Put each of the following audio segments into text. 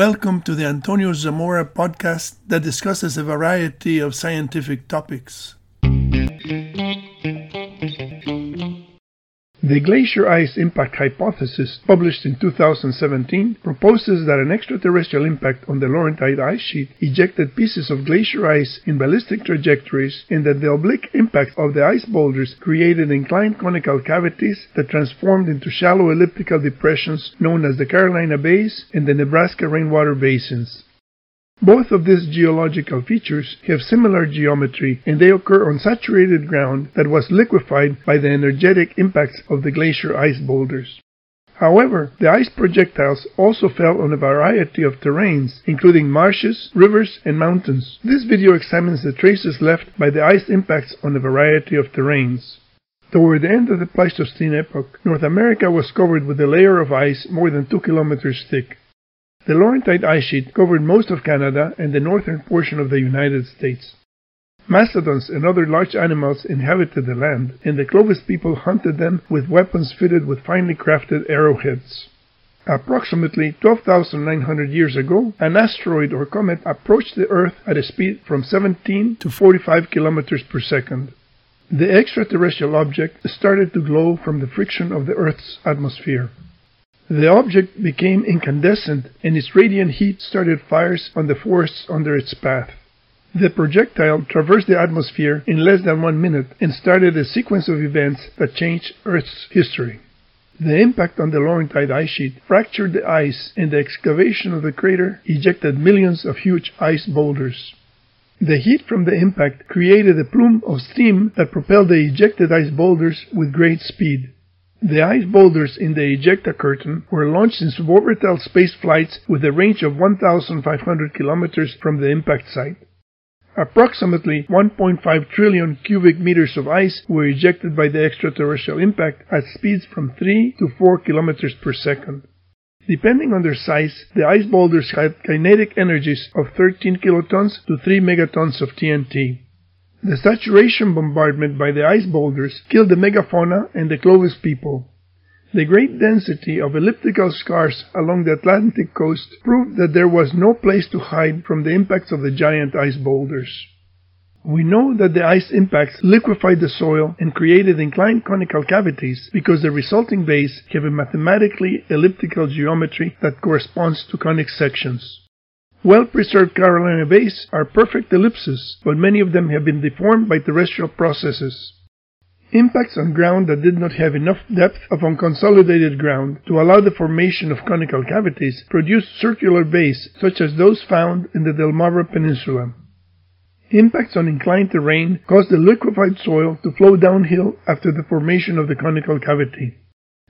Welcome to the Antonio Zamora podcast that discusses a variety of scientific topics. The glacier ice impact hypothesis, published in 2017, proposes that an extraterrestrial impact on the Laurentide ice sheet ejected pieces of glacier ice in ballistic trajectories and that the oblique impact of the ice boulders created inclined conical cavities that transformed into shallow elliptical depressions known as the Carolina Bays and the Nebraska rainwater basins. Both of these geological features have similar geometry and they occur on saturated ground that was liquefied by the energetic impacts of the glacier ice boulders. However, the ice projectiles also fell on a variety of terrains, including marshes, rivers, and mountains. This video examines the traces left by the ice impacts on a variety of terrains. Toward the end of the Pleistocene epoch, North America was covered with a layer of ice more than two kilometers thick. The Laurentide ice sheet covered most of Canada and the northern portion of the United States. Mastodons and other large animals inhabited the land, and the Clovis people hunted them with weapons fitted with finely crafted arrowheads. Approximately 12,900 years ago, an asteroid or comet approached the Earth at a speed from 17 to 45 kilometers per second. The extraterrestrial object started to glow from the friction of the Earth's atmosphere. The object became incandescent and its radiant heat started fires on the forests under its path. The projectile traversed the atmosphere in less than one minute and started a sequence of events that changed Earth's history. The impact on the Laurentide ice sheet fractured the ice, and the excavation of the crater ejected millions of huge ice boulders. The heat from the impact created a plume of steam that propelled the ejected ice boulders with great speed. The ice boulders in the ejecta curtain were launched in suborbital space flights with a range of 1,500 kilometers from the impact site. Approximately 1.5 trillion cubic meters of ice were ejected by the extraterrestrial impact at speeds from 3 to 4 kilometers per second. Depending on their size, the ice boulders had kinetic energies of 13 kilotons to 3 megatons of TNT. The saturation bombardment by the ice boulders killed the megafauna and the Clovis people. The great density of elliptical scars along the Atlantic coast proved that there was no place to hide from the impacts of the giant ice boulders. We know that the ice impacts liquefied the soil and created inclined conical cavities because the resulting bays have a mathematically elliptical geometry that corresponds to conic sections. Well-preserved Carolina bays are perfect ellipses, but many of them have been deformed by terrestrial processes. Impacts on ground that did not have enough depth of unconsolidated ground to allow the formation of conical cavities produced circular bays such as those found in the Delmarva Peninsula. Impacts on inclined terrain caused the liquefied soil to flow downhill after the formation of the conical cavity.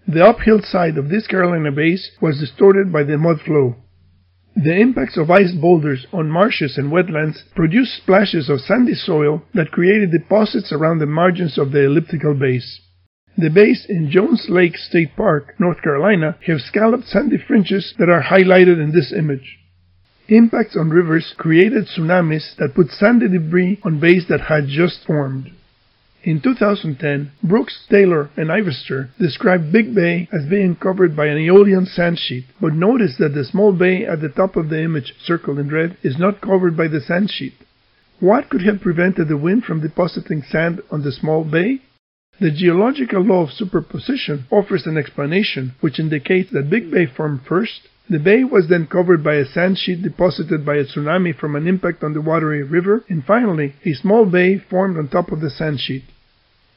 The uphill side of this Carolina bays was distorted by the mud flow. The impacts of ice boulders on marshes and wetlands produced splashes of sandy soil that created deposits around the margins of the elliptical bays. The bays in Jones Lake State Park, North Carolina, have scalloped sandy fringes that are highlighted in this image. Impacts on rivers created tsunamis that put sandy debris on bays that had just formed. In 2010, Brooks, Taylor, and Ivester described Big Bay as being covered by an aeolian sand sheet, but notice that the small bay at the top of the image, circled in red, is not covered by the sand sheet. What could have prevented the wind from depositing sand on the small bay? The geological law of superposition offers an explanation which indicates that Big Bay formed first, the bay was then covered by a sand sheet deposited by a tsunami from an impact on the Wateree River, and finally, a small bay formed on top of the sand sheet.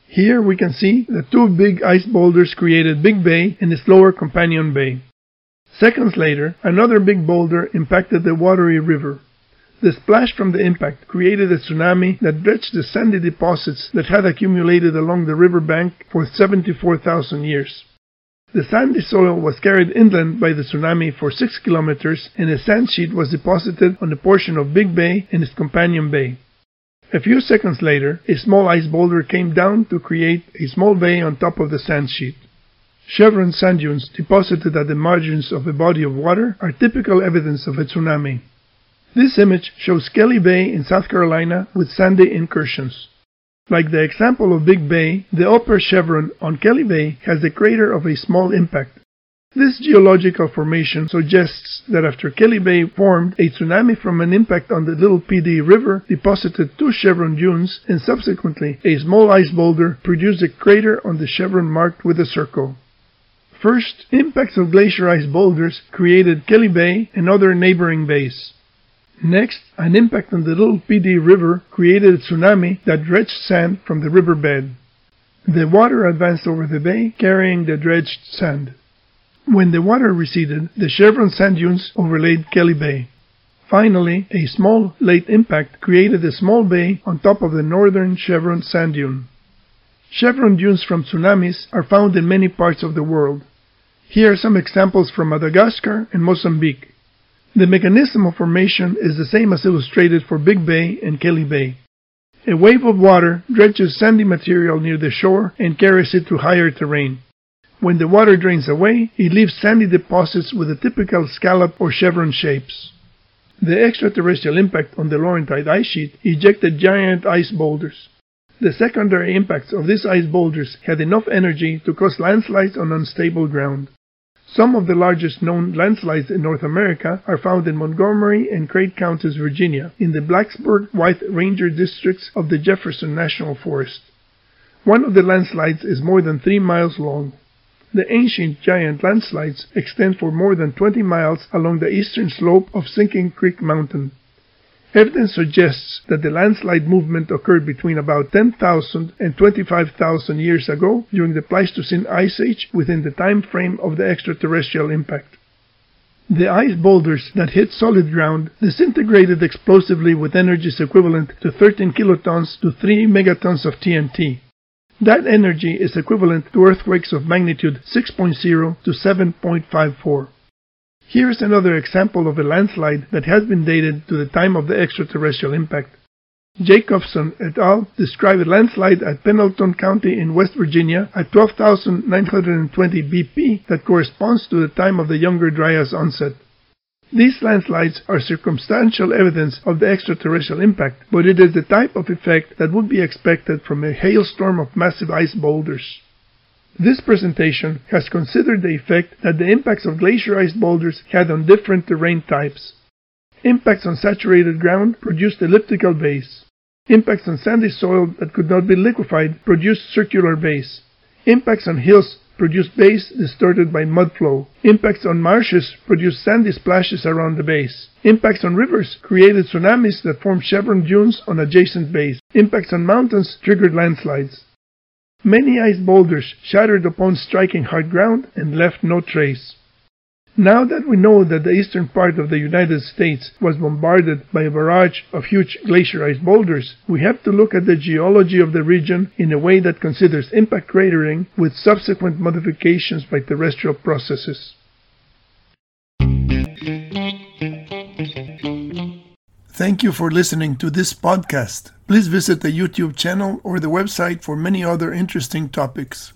Here we can see that two big ice boulders created Big Bay and its lower companion bay. Seconds later, another big boulder impacted the Wateree River. The splash from the impact created a tsunami that dredged the sandy deposits that had accumulated along the riverbank for 74,000 years. The sandy soil was carried inland by the tsunami for 6 kilometers and a sand sheet was deposited on a portion of Big Bay and its companion bay. A few seconds later, a small ice boulder came down to create a small bay on top of the sand sheet. Chevron sand dunes deposited at the margins of a body of water are typical evidence of a tsunami. This image shows Kelly Bay in South Carolina with sandy incursions. Like the example of Big Bay, the upper chevron on Kelly Bay has the crater of a small impact. This geological formation suggests that after Kelly Bay formed, a tsunami from an impact on the Little Dee River deposited two chevron dunes, and subsequently a small ice boulder produced a crater on the chevron marked with a circle. First, impacts of glacier ice boulders created Kelly Bay and other neighboring bays. Next, an impact on the Little Dee River created a tsunami that dredged sand from the riverbed. The water advanced over the bay, carrying the dredged sand. When the water receded, the chevron sand dunes overlaid Kelly Bay. Finally, a small late impact created a small bay on top of the northern chevron sand dune. Chevron dunes from tsunamis are found in many parts of the world. Here are some examples from Madagascar and Mozambique. The mechanism of formation is the same as illustrated for Big Bay and Kelly Bay. A wave of water dredges sandy material near the shore and carries it to higher terrain. When the water drains away, it leaves sandy deposits with the typical scallop or chevron shapes. The extraterrestrial impact on the Laurentide ice sheet ejected giant ice boulders. The secondary impacts of these ice boulders had enough energy to cause landslides on unstable ground. Some of the largest known landslides in North America are found in Montgomery and Craig counties, Virginia, in the Blacksburg White Ranger districts of the Jefferson National Forest. One of the landslides is more than three miles long. The ancient giant landslides extend for more than 20 miles along the eastern slope of Sinking Creek Mountain. Evidence suggests that the landslide movement occurred between about 10,000 and 25,000 years ago during the Pleistocene Ice Age within the time frame of the extraterrestrial impact. The ice boulders that hit solid ground disintegrated explosively with energies equivalent to 13 kilotons to 3 megatons of TNT. That energy is equivalent to earthquakes of magnitude 6.0 to 7.54. Here is another example of a landslide that has been dated to the time of the extraterrestrial impact. Jacobson et al. describe a landslide at Pendleton County in West Virginia at 12,920 BP that corresponds to the time of the Younger Dryas onset. These landslides are circumstantial evidence of the extraterrestrial impact, but it is the type of effect that would be expected from a hailstorm of massive ice boulders. This presentation has considered the effect that the impacts of glacier ice boulders had on different terrain types. Impacts on saturated ground produced elliptical bays. Impacts on sandy soil that could not be liquefied produced circular bays. Impacts on hills produced bays distorted by mud flow. Impacts on marshes produced sandy splashes around the base. Impacts on rivers created tsunamis that formed chevron dunes on adjacent bays. Impacts on mountains triggered landslides. Many ice boulders shattered upon striking hard ground and left no trace. Now that we know that the eastern part of the United States was bombarded by a barrage of huge glacier ice boulders, we have to look at the geology of the region in a way that considers impact cratering with subsequent modifications by terrestrial processes. Thank you for listening to this podcast. Please visit the YouTube channel or the website for many other interesting topics.